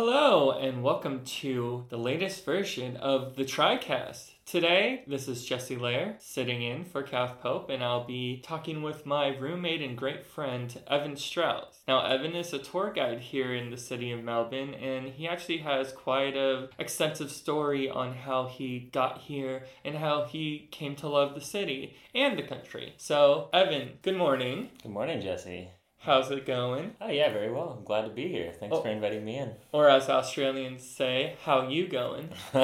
Hello, and welcome to the latest version of the TriCast. Today, this is Jesse Lair sitting in for Kath Pope, and I'll be talking with my roommate and great friend, Evan Strauss. Now, Evan is a tour guide here in the city of Melbourne, and he actually has quite a extensive story on how he got here and how he came to love the city and the country. So, Evan, good morning. Good morning, Jesse. How's it going? Oh yeah, very well. I'm glad to be here. Thanks Oh. for inviting me in. Or as Australians say, how you going?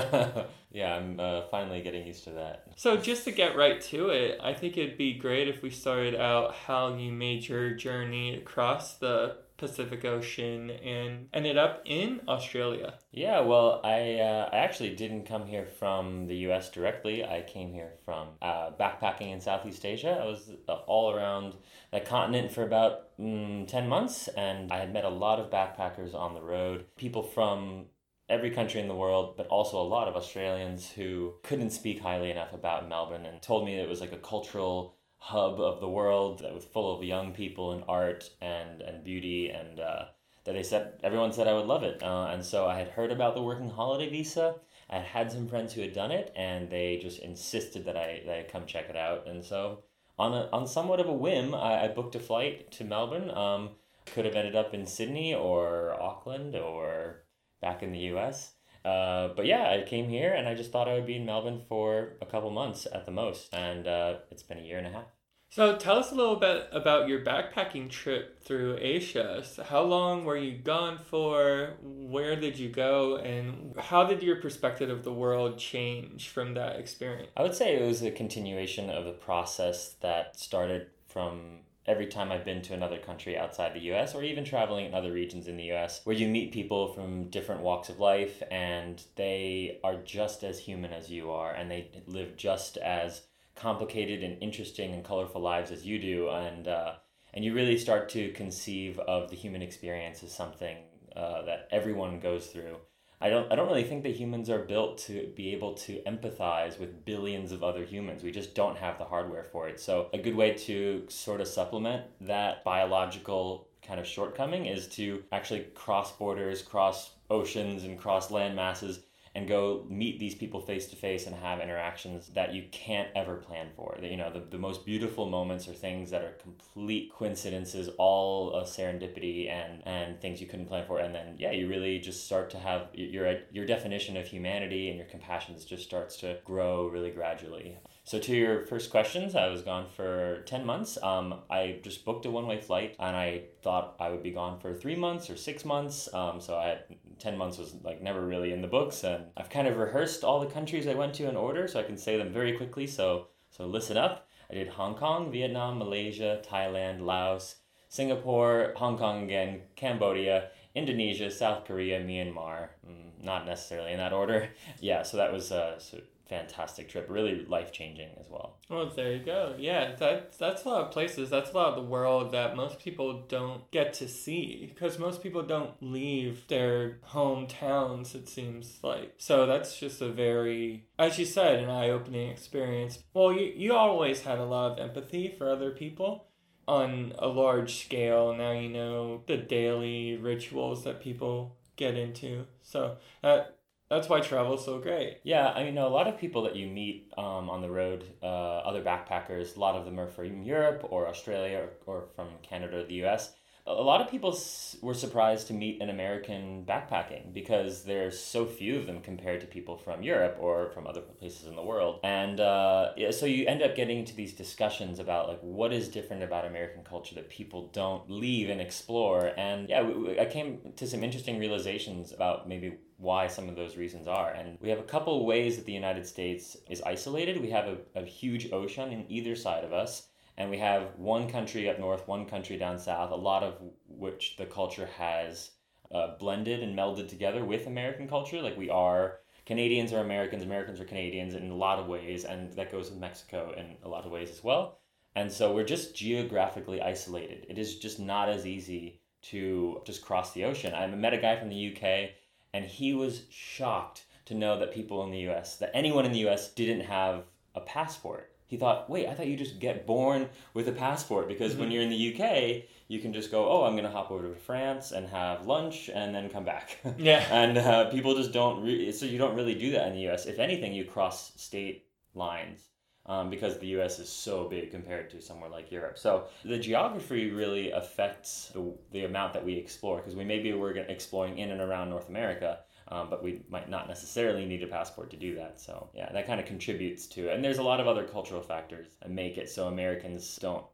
yeah, I'm uh, finally getting used to that. So just to get right to it, I think it'd be great if we started out how you made your journey across the Pacific Ocean and ended up in Australia. Yeah, well, I uh, I actually didn't come here from the U.S. directly. I came here from uh, backpacking in Southeast Asia. I was uh, all around that continent for about mm, ten months, and I had met a lot of backpackers on the road. People from every country in the world, but also a lot of Australians who couldn't speak highly enough about Melbourne and told me it was like a cultural hub of the world that was full of young people and art and, and beauty and uh, that they said everyone said I would love it. Uh, and so I had heard about the working holiday visa. I had some friends who had done it and they just insisted that I, that I come check it out. And so on a, on somewhat of a whim, I, I booked a flight to Melbourne. Um, could have ended up in Sydney or Auckland or back in the US. Uh, but yeah, I came here and I just thought I would be in Melbourne for a couple months at the most. And uh, it's been a year and a half. So tell us a little bit about your backpacking trip through Asia. So how long were you gone for? Where did you go? And how did your perspective of the world change from that experience? I would say it was a continuation of the process that started from every time I've been to another country outside the US or even traveling in other regions in the US where you meet people from different walks of life and they are just as human as you are and they live just as complicated and interesting and colorful lives as you do. And uh, and you really start to conceive of the human experience as something uh, that everyone goes through I don't I don't really think that humans are built to be able to empathize with billions of other humans. We just don't have the hardware for it. So a good way to sort of supplement that biological kind of shortcoming is to actually cross borders, cross oceans and cross land masses and go meet these people face to face and have interactions that you can't ever plan for. That, You know, the, the most beautiful moments are things that are complete coincidences, all serendipity and, and things you couldn't plan for. And then, yeah, you really just start to have your, your definition of humanity and your compassion just starts to grow really gradually. So to your first questions, I was gone for 10 months. Um, I just booked a one-way flight and I thought I would be gone for three months or six months. Um, so I had 10 months was like never really in the books and I've kind of rehearsed all the countries I went to in order so I can say them very quickly. So, so listen up. I did Hong Kong, Vietnam, Malaysia, Thailand, Laos, Singapore, Hong Kong again, Cambodia, Indonesia, South Korea, Myanmar. Mm, not necessarily in that order. Yeah, so that was a so fantastic trip, really life changing as well. Well, there you go. Yeah, that that's a lot of places. That's a lot of the world that most people don't get to see because most people don't leave their hometowns. It seems like so. That's just a very, as you said, an eye-opening experience. Well, you you always had a lot of empathy for other people on a large scale. Now you know the daily rituals that people get into. So that that's why travel's so great. Yeah, I mean, a lot of people that you meet um, on the road, uh, other backpackers, a lot of them are from Europe or Australia or, or from Canada or the US. A lot of people were surprised to meet an American backpacking because there's so few of them compared to people from Europe or from other places in the world. And uh, yeah, so you end up getting into these discussions about like what is different about American culture that people don't leave and explore. And yeah, I came to some interesting realizations about maybe why some of those reasons are. And we have a couple ways that the United States is isolated. We have a, a huge ocean in either side of us, and we have one country up north, one country down south, a lot of which the culture has uh, blended and melded together with American culture. Like we are. Canadians are Americans, Americans are Canadians in a lot of ways, and that goes with Mexico in a lot of ways as well. And so we're just geographically isolated. It is just not as easy to just cross the ocean. I met a guy from the UK and he was shocked to know that people in the US, that anyone in the US didn't have a passport. He thought, wait, I thought you just get born with a passport because mm-hmm. when you're in the UK, you can just go, oh, I'm going to hop over to France and have lunch and then come back. Yeah. and uh, people just don't, re- so you don't really do that in the US. If anything, you cross state lines. Um, because the US is so big compared to somewhere like Europe. So the geography really affects the, the amount that we explore because we maybe we're exploring in and around North America, um, but we might not necessarily need a passport to do that. So yeah, that kind of contributes to it. And there's a lot of other cultural factors that make it so Americans don't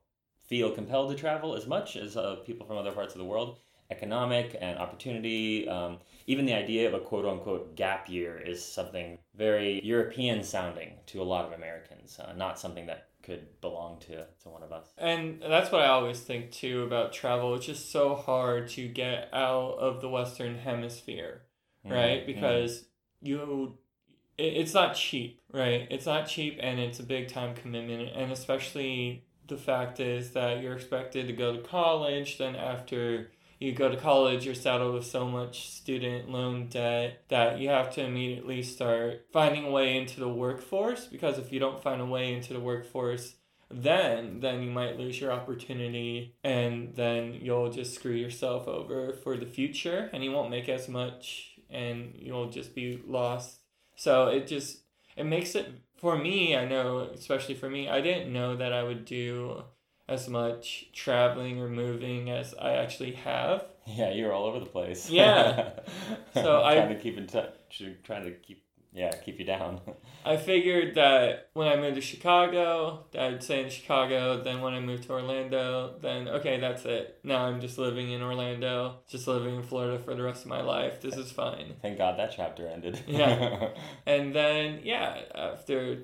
feel compelled to travel as much as uh, people from other parts of the world. Economic and opportunity, um, even the idea of a quote unquote gap year is something very European sounding to a lot of Americans, uh, not something that could belong to, to one of us. And that's what I always think too about travel. It's just so hard to get out of the Western Hemisphere mm-hmm. right? Because mm-hmm. you it's not cheap, right? It's not cheap and it's a big time commitment. And especially the fact is that you're expected to go to college, then after you go to college, you're saddled with so much student loan debt that you have to immediately start finding a way into the workforce. Because if you don't find a way into the workforce, then then you might lose your opportunity and then you'll just screw yourself over for the future and you won't make as much and you'll just be lost. So it just it makes it for me, I know, especially for me, I didn't know that I would do as much traveling or moving as I actually have. Yeah, you're all over the place. Yeah. so I trying to keep in touch, trying to keep yeah, keep you down. I figured that when I moved to Chicago, I'd stay in Chicago. Then when I moved to Orlando, then okay, that's it. Now I'm just living in Orlando, just living in Florida for the rest of my life. This is fine. Thank God that chapter ended. yeah. And then, yeah, after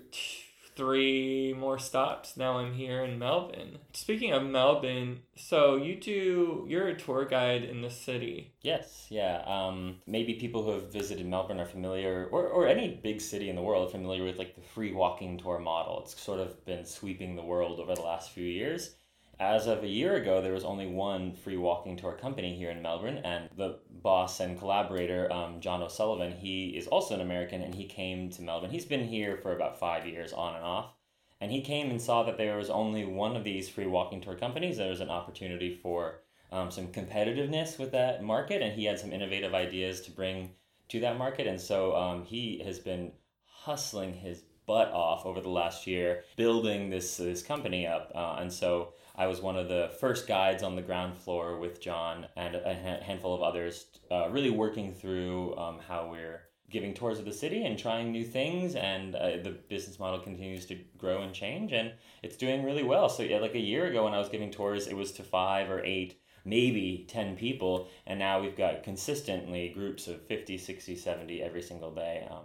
three more stops. Now I'm here in Melbourne. Speaking of Melbourne, so you do you're a tour guide in the city. Yes, yeah. Um, maybe people who have visited Melbourne are familiar, or, or any big city in the world, familiar with like the free walking tour model. It's sort of been sweeping the world over the last few years. As of a year ago, there was only one free walking tour company here in Melbourne, and the boss and collaborator, um, John O'Sullivan, he is also an American, and he came to Melbourne. He's been here for about five years, on and off, and he came and saw that there was only one of these free walking tour companies. There was an opportunity for um, some competitiveness with that market, and he had some innovative ideas to bring to that market, and so um, he has been hustling his butt off over the last year building this this company up, uh, and so I was one of the first guides on the ground floor with John and a handful of others, uh, really working through um, how we're giving tours of the city and trying new things. And uh, the business model continues to grow and change, and it's doing really well. So, yeah, like a year ago when I was giving tours, it was to five or eight maybe 10 people and now we've got consistently groups of 50 60 70 every single day um,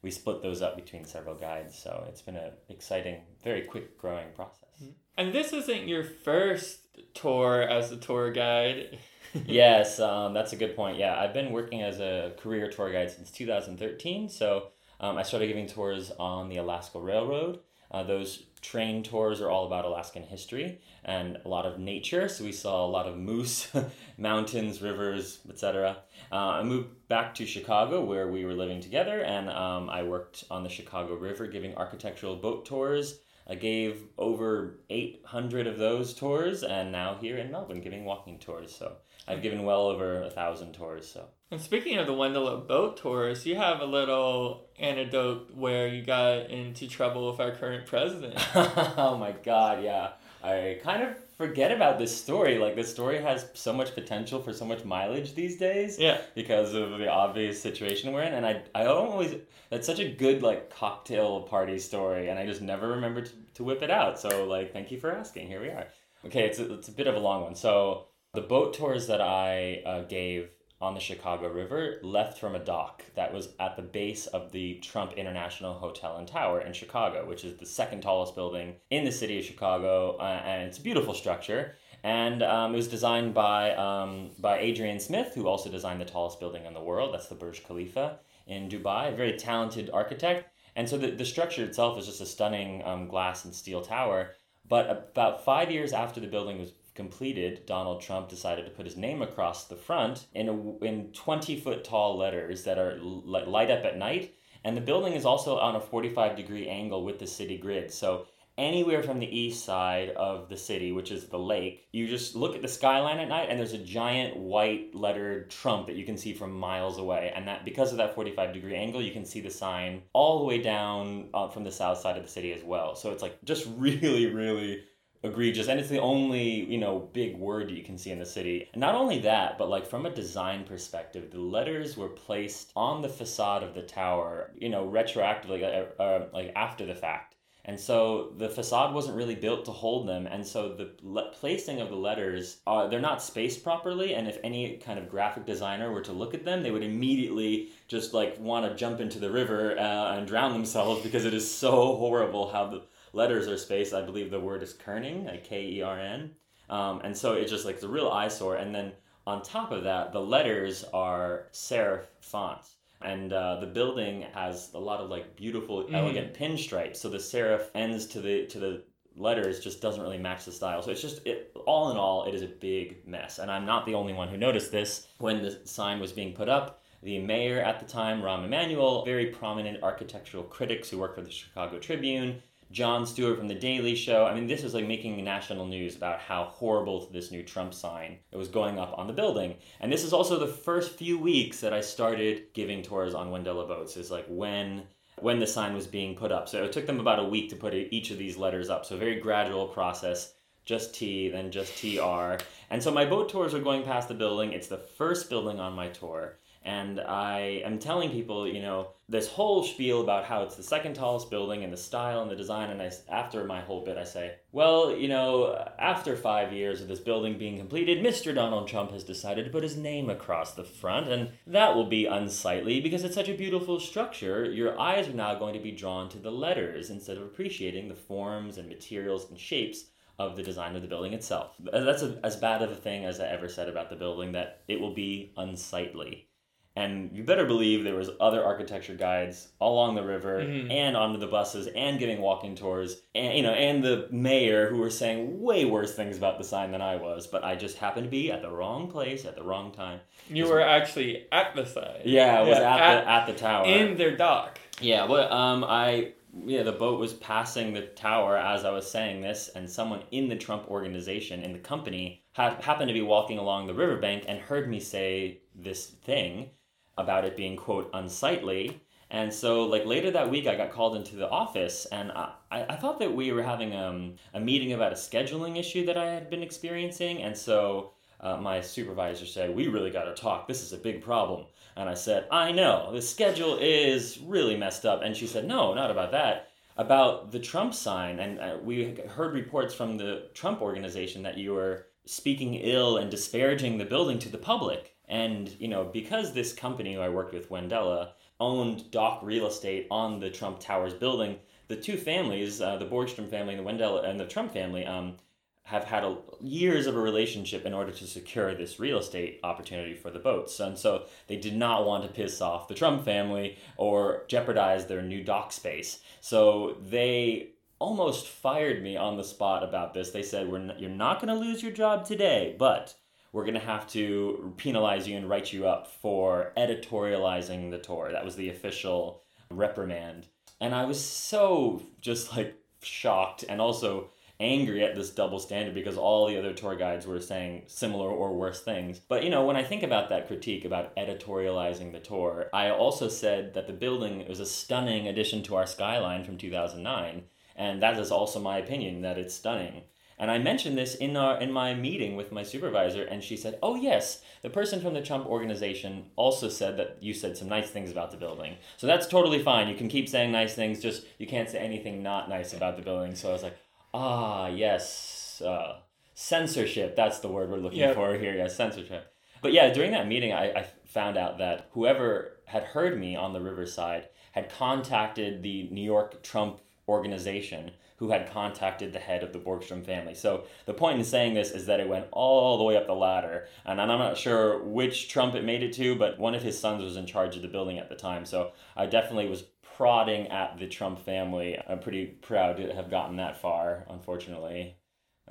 we split those up between several guides so it's been an exciting very quick growing process and this isn't your first tour as a tour guide. yes, um, that's a good point. Yeah, I've been working as a career tour guide since 2013. So um, I started giving tours on the Alaska Railroad. Uh, those train tours are all about Alaskan history and a lot of nature. So we saw a lot of moose, mountains, rivers, etc. Uh, I moved back to Chicago where we were living together, and um, I worked on the Chicago River giving architectural boat tours I gave over 800 of those tours, and now here in Melbourne giving walking tours. So I've given well over a thousand tours. So. And speaking of the Wendella boat tours, you have a little anecdote where you got into trouble with our current president. oh my God! Yeah, I kind of forget about this story. Like this story has so much potential for so much mileage these days. Yeah. Because of the obvious situation we're in, and I I don't always. That's such a good like cocktail party story, and I just never remember to, to whip it out. So like, thank you for asking. Here we are. Okay, it's a, it's a bit of a long one. So the boat tours that I uh, gave on the Chicago River left from a dock that was at the base of the Trump International Hotel and Tower in Chicago, which is the second tallest building in the city of Chicago, uh, and it's a beautiful structure. And um, it was designed by, um, by Adrian Smith, who also designed the tallest building in the world. That's the Burj Khalifa in Dubai, a very talented architect. And so the, the structure itself is just a stunning um, glass and steel tower. But about five years after the building was completed, Donald Trump decided to put his name across the front in a, in 20 foot tall letters that are light up at night. And the building is also on a 45 degree angle with the city grid. So anywhere from the east side of the city, which is the lake, you just look at the skyline at night and there's a giant white lettered Trump that you can see from miles away. And that because of that 45 degree angle, you can see the sign all the way down uh, from the south side of the city as well. So it's like just really, really egregious and it's the only you know big word you can see in the city and not only that but like from a design perspective the letters were placed on the facade of the tower you know retroactively uh, uh, like after the fact and so the facade wasn't really built to hold them. And so the le- placing of the letters, uh, they're not spaced properly. And if any kind of graphic designer were to look at them, they would immediately just like want to jump into the river uh, and drown themselves because it is so horrible how the letters are spaced. I believe the word is kerning, like K E R N. Um, and so it's just like the real eyesore. And then on top of that, the letters are serif fonts and uh, the building has a lot of like beautiful, mm. elegant pinstripes. So the serif ends to the to the letters just doesn't really match the style. So it's just it all in all, it is a big mess. And I'm not the only one who noticed this when the sign was being put up. The mayor at the time, Rahm Emanuel, very prominent architectural critics who worked for the Chicago Tribune, Jon Stewart from The Daily Show. I mean, this was like making national news about how horrible this new Trump sign that was going up on the building. And this is also the first few weeks that I started giving tours on Wendella Boats, is like when when the sign was being put up. So it took them about a week to put each of these letters up. So very gradual process. Just T, then just TR. And so my boat tours are going past the building. It's the first building on my tour. And I am telling people, you know, this whole spiel about how it's the second tallest building and the style and the design. And I, after my whole bit, I say, well, you know, after five years of this building being completed, Mr. Donald Trump has decided to put his name across the front. And that will be unsightly because it's such a beautiful structure. Your eyes are now going to be drawn to the letters instead of appreciating the forms and materials and shapes of the design of the building itself. That's a, as bad of a thing as I ever said about the building that it will be unsightly and you better believe there was other architecture guides along the river mm-hmm. and onto the buses and giving walking tours and you know and the mayor who were saying way worse things about the sign than I was but I just happened to be at the wrong place at the wrong time. You were actually at the sign. Yeah, I was yeah, at, at, the at the tower in their dock. Yeah, well um I yeah, the boat was passing the tower as I was saying this, and someone in the Trump organization, in the company, had, happened to be walking along the riverbank and heard me say this thing about it being quote unsightly. And so like later that week i got called into the office and i, I thought that we were having um, a meeting about a scheduling issue that i had been experiencing. And so uh, my supervisor said we really got to talk. This is a big problem. And i said i know. The schedule is really messed up. And she said no not about that. About the trump sign. And uh, we heard reports from the trump organization that you were speaking ill and disparaging the building to the public and, you know, because this company who I worked with, Wendella, owned dock real estate on the Trump Towers building, the two families, uh, the Borgstrom family and the Wendella and the Trump family, um, have had a, years of a relationship in order to secure this real estate opportunity for the boats. And so they did not want to piss off the Trump family or jeopardize their new dock space. So they almost fired me on the spot about this. They said, We're You're not going to lose your job today, but we're going to have to penalize you and write you up for editorializing the tour. That was the official reprimand. And I was so just like shocked and also angry at this double standard because all the other tour guides were saying similar or worse things. But you know, when I think about that critique about editorializing the tour, I also said that the building was a stunning addition to our skyline from 2009, and that is also my opinion that it's stunning. And I mentioned this in our in my meeting with my supervisor, and she said, "Oh yes, the person from the Trump organization also said that you said some nice things about the building. So that's totally fine. You can keep saying nice things, just you can't say anything not nice about the building." So I was like, "Ah, yes, uh, censorship. That's the word we're looking yep. for here. Yes, censorship." But yeah, during that meeting, I, I found out that whoever had heard me on the Riverside had contacted the New York Trump organization who had contacted the head of the Borgstrom family. So the point in saying this is that it went all the way up the ladder, and I'm not sure which Trump it made it to, but one of his sons was in charge of the building at the time. So I definitely was prodding at the Trump family. I'm pretty proud to have gotten that far, unfortunately.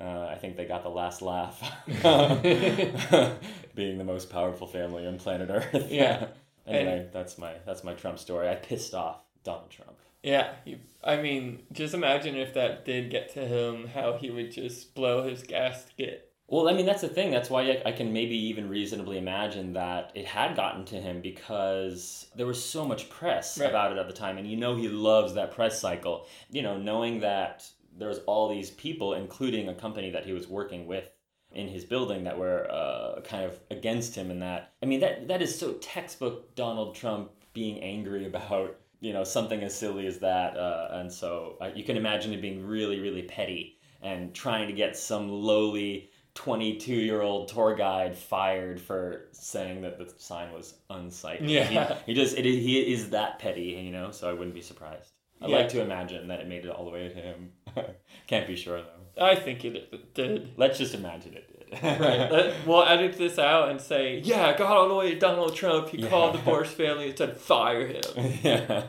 Uh, I think they got the last laugh, being the most powerful family on planet Earth. Yeah. anyway, that's my that's my Trump story. I pissed off Donald Trump. Yeah, he, I mean, just imagine if that did get to him, how he would just blow his gasket. Well, I mean, that's the thing. That's why I, I can maybe even reasonably imagine that it had gotten to him because there was so much press Right. about it at the time. And you know, he loves that press cycle. You know, knowing that there's all these people, including a company that he was working with in his building that were uh, kind of against him and that. I mean, that that is so textbook Donald Trump being angry about, you know, something as silly as that. Uh, and so uh, you can imagine it being really, really petty and trying to get some lowly 22 year old tour guide fired for saying that the sign was unsightly. Yeah. He, he just, it, he is that petty, you know, so I wouldn't be surprised. I'd Yeah. like to imagine that it made it all the way to him. Can't be sure though. I think it did. Let's just imagine it. Right. Let- we'll edit this out and say, yeah, got all the way to Donald Trump. He Yeah. called the Boris family and said, fire him. yeah,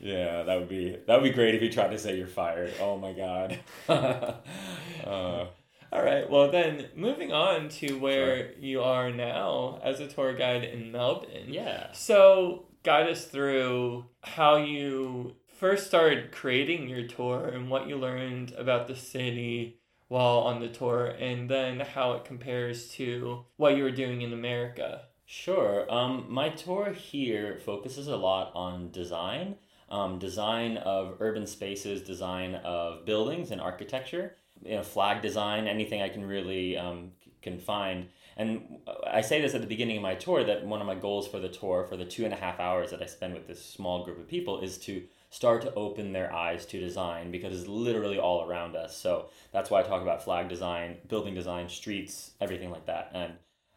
yeah, that would be that would be great if he tried to say you're fired. Oh my god. uh, All right. Well, then moving on to where you are now as a tour guide in Melbourne. yeah. So, guide us through how you first started creating your tour and what you learned about the city while on the tour, and then how it compares to what you were doing in America. Sure. Um, my tour here focuses a lot on design, um, design of urban spaces, design of buildings and architecture, you know, flag design, anything I can really um, can find. And I say this at the beginning of my tour that one of my goals for the tour, for the two and a half hours that I spend with this small group of people, is to start to open their eyes to design because it's literally all around us. So that's why I talk about flag design, building design, streets, everything like that. And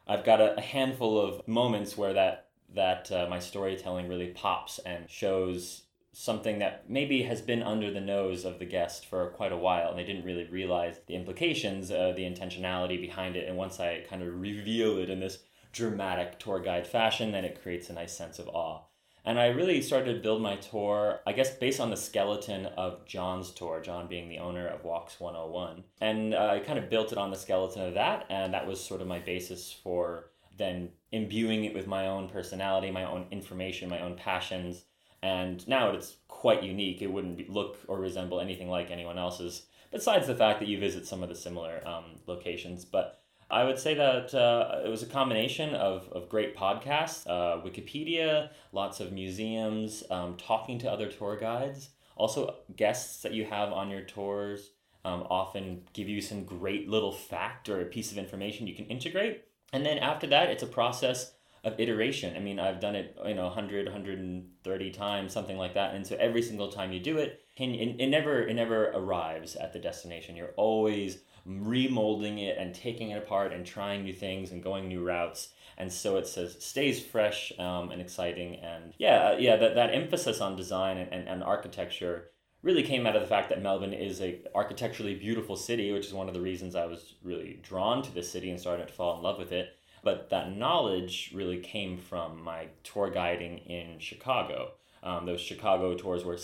I've got a, a handful of moments where that that uh, my storytelling really pops and shows something that maybe has been under the nose of the guest for quite a while and they didn't really realize the implications uh, the intentionality behind it and once i kind of reveal it in this dramatic tour guide fashion then it creates a nice sense of awe and I really started to build my tour, I guess, based on the skeleton of John's tour, John being the owner of Walks 101. And uh, I kind of built it on the skeleton of that, and that was sort of my basis for then imbuing it with my own personality, my own information, my own passions. And now it's quite unique. It wouldn't be, look or resemble anything like anyone else's, besides the fact that you visit some of the similar um, locations. But I would say that uh, it was a combination of, of great podcasts, uh, Wikipedia, lots of museums, um, talking to other tour guides, also guests that you have on your tours um, often give you some great little fact or a piece of information you can integrate. And then after that, it's a process of iteration. I mean, I've done it, you know, 100, 130 times, something like that. And so every single time you do it, can it, it never it never arrives at the destination. You're always remolding it and taking it apart and trying new things and going new routes. And so it says stays fresh um, and exciting. And yeah, uh, yeah, that, that emphasis on design and, and, and architecture really came out of the fact that Melbourne is a architecturally beautiful city, which is one of the reasons I was really drawn to the city and started to fall in love with it. But that knowledge really came from my tour guiding in Chicago. Um, those Chicago tours were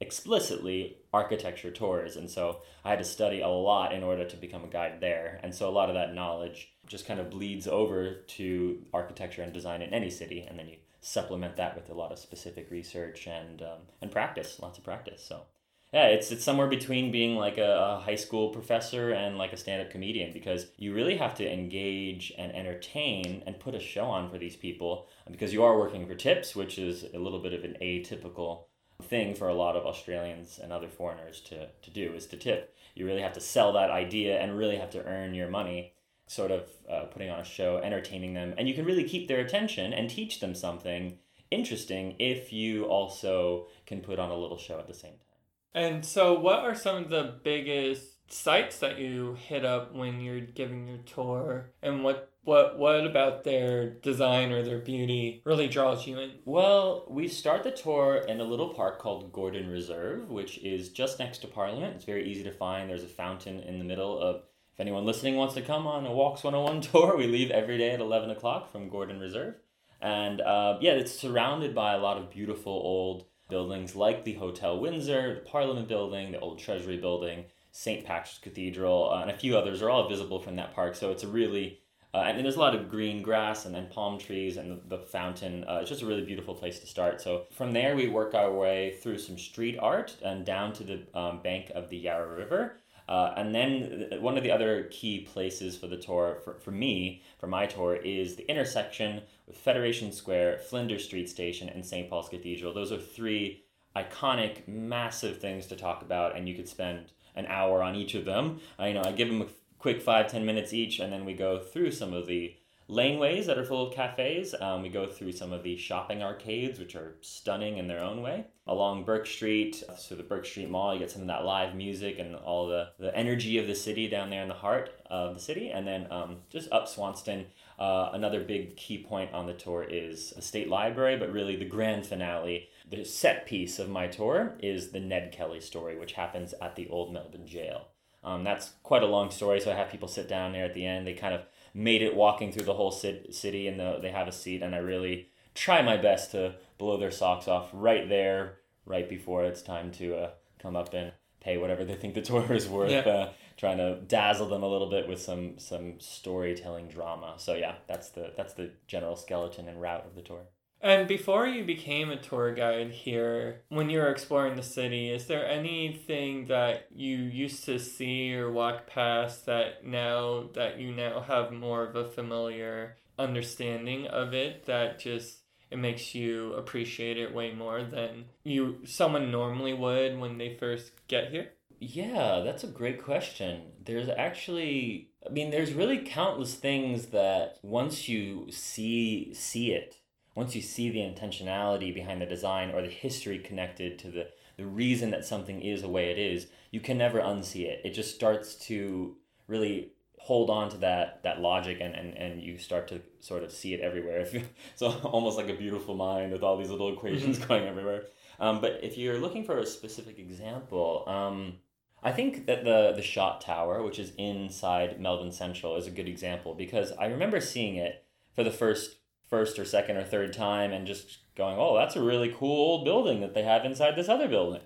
explicitly architecture tours, and so I had to study a lot in order to become a guide there. And so a lot of that knowledge just kind of bleeds over to architecture and design in any city, and then you supplement that with a lot of specific research and um, and practice, lots of practice. So yeah, it's it's somewhere between being like a, a high school professor and like a stand up comedian because you really have to engage and entertain and put a show on for these people because you are working for tips, which is a little bit of an atypical thing for a lot of Australians and other foreigners to, to do is to tip. You really have to sell that idea and really have to earn your money, sort of uh, putting on a show, entertaining them, and you can really keep their attention and teach them something interesting if you also can put on a little show at the same time. And so, what are some of the biggest sites that you hit up when you're giving your tour? And what what what about their design or their beauty really draws you in? Well, we start the tour in a little park called Gordon Reserve, which is just next to Parliament. It's very easy to find. There's a fountain in the middle of. If anyone listening wants to come on a Walks 101 tour, we leave every day at 11 o'clock from Gordon Reserve. And uh, yeah, it's surrounded by a lot of beautiful old buildings like the Hotel Windsor, the Parliament Building, the Old Treasury Building, St. Patrick's Cathedral, uh, and a few others are all visible from that park. So it's a really Uh, and there's a lot of green grass and then palm trees and the, the fountain. Uh, it's just a really beautiful place to start. So from there, we work our way through some street art and down to the um, bank of the Yarra River. Uh, and then one of the other key places for the tour, for, for me, for my tour, is the intersection Federation Square, Flinders Street Station, and St. Paul's Cathedral. Those are three iconic, massive things to talk about, and you could spend an hour on each of them. I you know I give them a quick five ten minutes each, and then we go through some of the laneways that are full of cafes. Um, we go through some of the shopping arcades, which are stunning in their own way. Along Bourke Street, so the Bourke Street Mall, you get some of that live music and all the, the energy of the city down there in the heart of the city. And then um, just up Swanston, uh, another big key point on the tour is the State Library, but really the grand finale, the set piece of my tour is the Ned Kelly story, which happens at the Old Melbourne Gaol. Um, that's quite a long story, so I have people sit down there at the end. They kind of made it walking through the whole city and the, they have a seat and i really try my best to blow their socks off right there right before it's time to uh, come up and pay whatever they think the tour is worth yeah. uh, trying to dazzle them a little bit with some some storytelling drama so yeah that's the that's the general skeleton and route of the tour and before you became a tour guide here, when you were exploring the city, is there anything that you used to see or walk past that now that you now have more of a familiar understanding of it that just it makes you appreciate it way more than you someone normally would when they first get here? Yeah, that's a great question. There's actually I mean there's really countless things that once you see see it once you see the intentionality behind the design or the history connected to the, the reason that something is the way it is, you can never unsee it. It just starts to really hold on to that that logic and, and, and you start to sort of see it everywhere. so almost like a beautiful mind with all these little equations mm-hmm. going everywhere. Um, but if you're looking for a specific example, um, I think that the the shot tower, which is inside Melbourne Central, is a good example because I remember seeing it for the first first or second or third time and just going, oh, that's a really cool old building that they have inside this other building.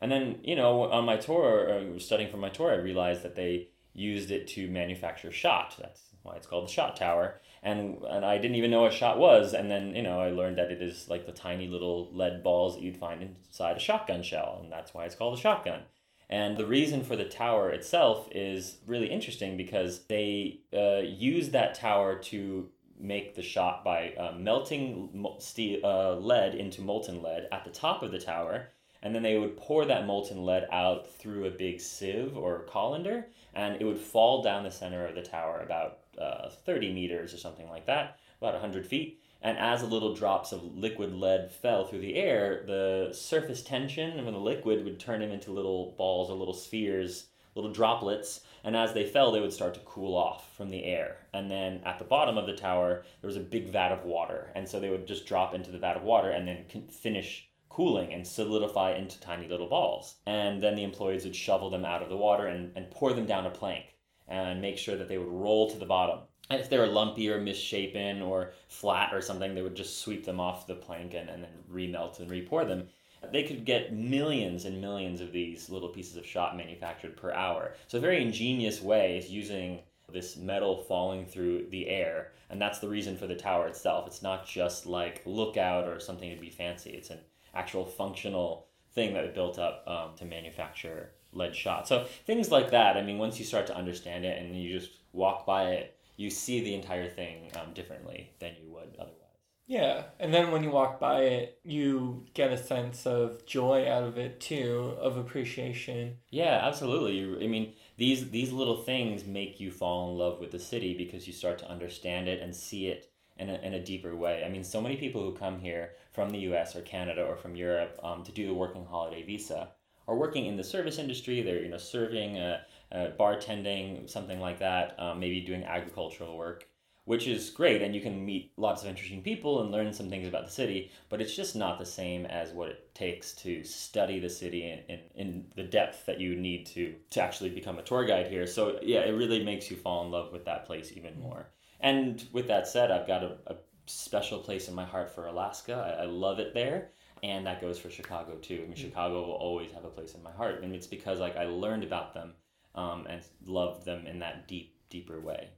And then, you know, on my tour, or studying for my tour, I realized that they used it to manufacture shot. That's why it's called the shot tower. And, and I didn't even know what shot was. And then, you know, I learned that it is like the tiny little lead balls that you'd find inside a shotgun shell. And that's why it's called a shotgun. And the reason for the tower itself is really interesting because they uh, use that tower to make the shot by uh, melting steel, uh, lead into molten lead at the top of the tower. And then they would pour that molten lead out through a big sieve or colander, and it would fall down the center of the tower about uh, 30 meters or something like that, about 100 feet. And as the little drops of liquid lead fell through the air, the surface tension when the liquid would turn them into little balls or little spheres, little droplets, and as they fell, they would start to cool off from the air. And then at the bottom of the tower, there was a big vat of water. And so they would just drop into the vat of water and then finish cooling and solidify into tiny little balls. And then the employees would shovel them out of the water and, and pour them down a plank and make sure that they would roll to the bottom. And if they were lumpy or misshapen or flat or something, they would just sweep them off the plank and, and then remelt and repour them they could get millions and millions of these little pieces of shot manufactured per hour. So a very ingenious way is using this metal falling through the air, and that's the reason for the tower itself. It's not just like lookout or something to be fancy. It's an actual functional thing that built up um, to manufacture lead shot. So things like that. I mean, once you start to understand it and you just walk by it, you see the entire thing um, differently than you would otherwise. Yeah, and then when you walk by it, you get a sense of joy out of it too, of appreciation. Yeah, absolutely. I mean, these these little things make you fall in love with the city because you start to understand it and see it in a, in a deeper way. I mean, so many people who come here from the U.S. or Canada or from Europe um, to do the working holiday visa are working in the service industry. They're you know serving, uh, uh, bartending, something like that. Um, maybe doing agricultural work which is great and you can meet lots of interesting people and learn some things about the city but it's just not the same as what it takes to study the city in, in, in the depth that you need to to actually become a tour guide here. So yeah it really makes you fall in love with that place even more. And with that said i've got a, a special place in my heart for alaska. I, I love it there and that goes for chicago too. I mean chicago will always have a place in my heart and it's because like i learned about them um, and loved them in that deep deeper way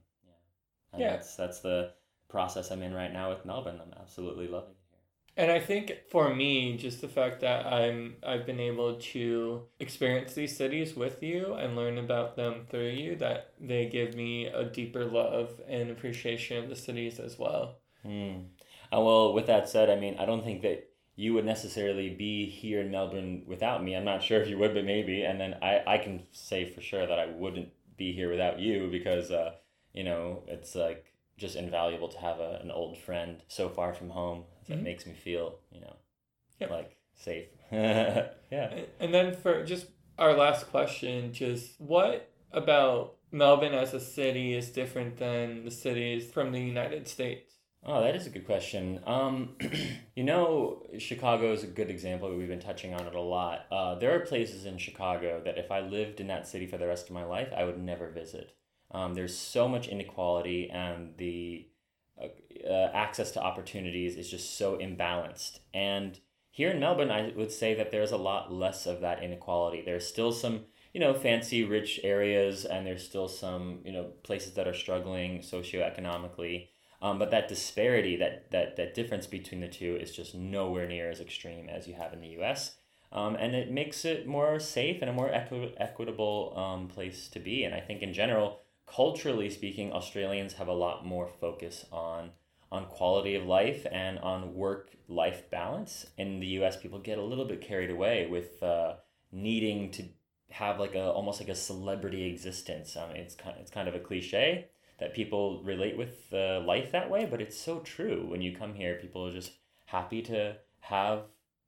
And Yeah. that's that's the process I'm in right now with Melbourne. I'm absolutely loving it here. And I think for me, just the fact that I'm I've been able to experience these cities with you and learn about them through you, that they give me a deeper love and appreciation of the cities as well. Hmm. Uh, well, with that said, I mean, I don't think that you would necessarily be here in Melbourne without me. I'm not sure if you would, but maybe. And then I, I can say for sure that I wouldn't be here without you because, uh, you know, it's like just invaluable to have a, an old friend so far from home that Mhm. makes me feel, you know, Yep. like safe. yeah. And- And then for just our last question, just what about Melbourne as a city is different than the cities from the United States? Oh, that is a good question. Um, you know, Chicago is a good example. We've been touching on it a lot. Uh, there are places in Chicago that if I lived in that city for the rest of my life, I would never visit. Um, there's so much inequality, and the uh, uh, access to opportunities is just so imbalanced. And here in Melbourne, I would say that there's a lot less of that inequality. There's still some, you know, fancy, rich areas, and there's still some, you know, places that are struggling socioeconomically. Um, but that disparity, that, that, that difference between the two is just nowhere near as extreme as you have in the US. Um, and it makes it more safe and a more equi- equitable um, place to be. And I think in general, culturally speaking, Australians have a lot more focus on on quality of life and on work life balance. In the US, people get a little bit carried away with uh, needing to have like a almost like a celebrity existence. Mean, it's kind it's kind of a cliche that people relate with uh, life that way, but it's so true. When you come here, people are just happy to have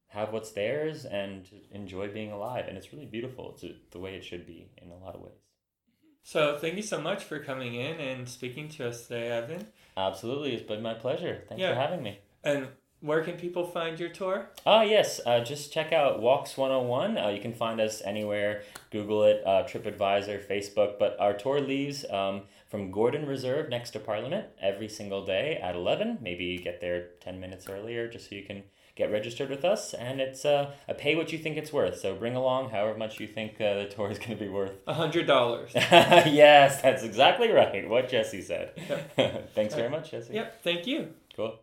have what's theirs and enjoy being alive, and it's really beautiful. It's the way it should be in a lot of ways. So thank you so much for coming in and speaking to us today, Evan. Absolutely, it's been my pleasure. Thanks Yeah. for having me. And where can people find your tour? Ah, yes. Uh, just check out Walks 101. Uh, you can find us anywhere. Google it, uh, TripAdvisor, Facebook. But our tour leaves um, from Gordon Reserve next to Parliament every single day at 11. Maybe get there 10 minutes earlier just so you can get registered with us. And it's uh, a pay what you think it's worth. So bring along however much you think uh, the tour is going to be worth. A hundred dollars. yes, that's exactly right. What Jesse said. Thanks very much, Jesse. Yep. Thank you. Cool.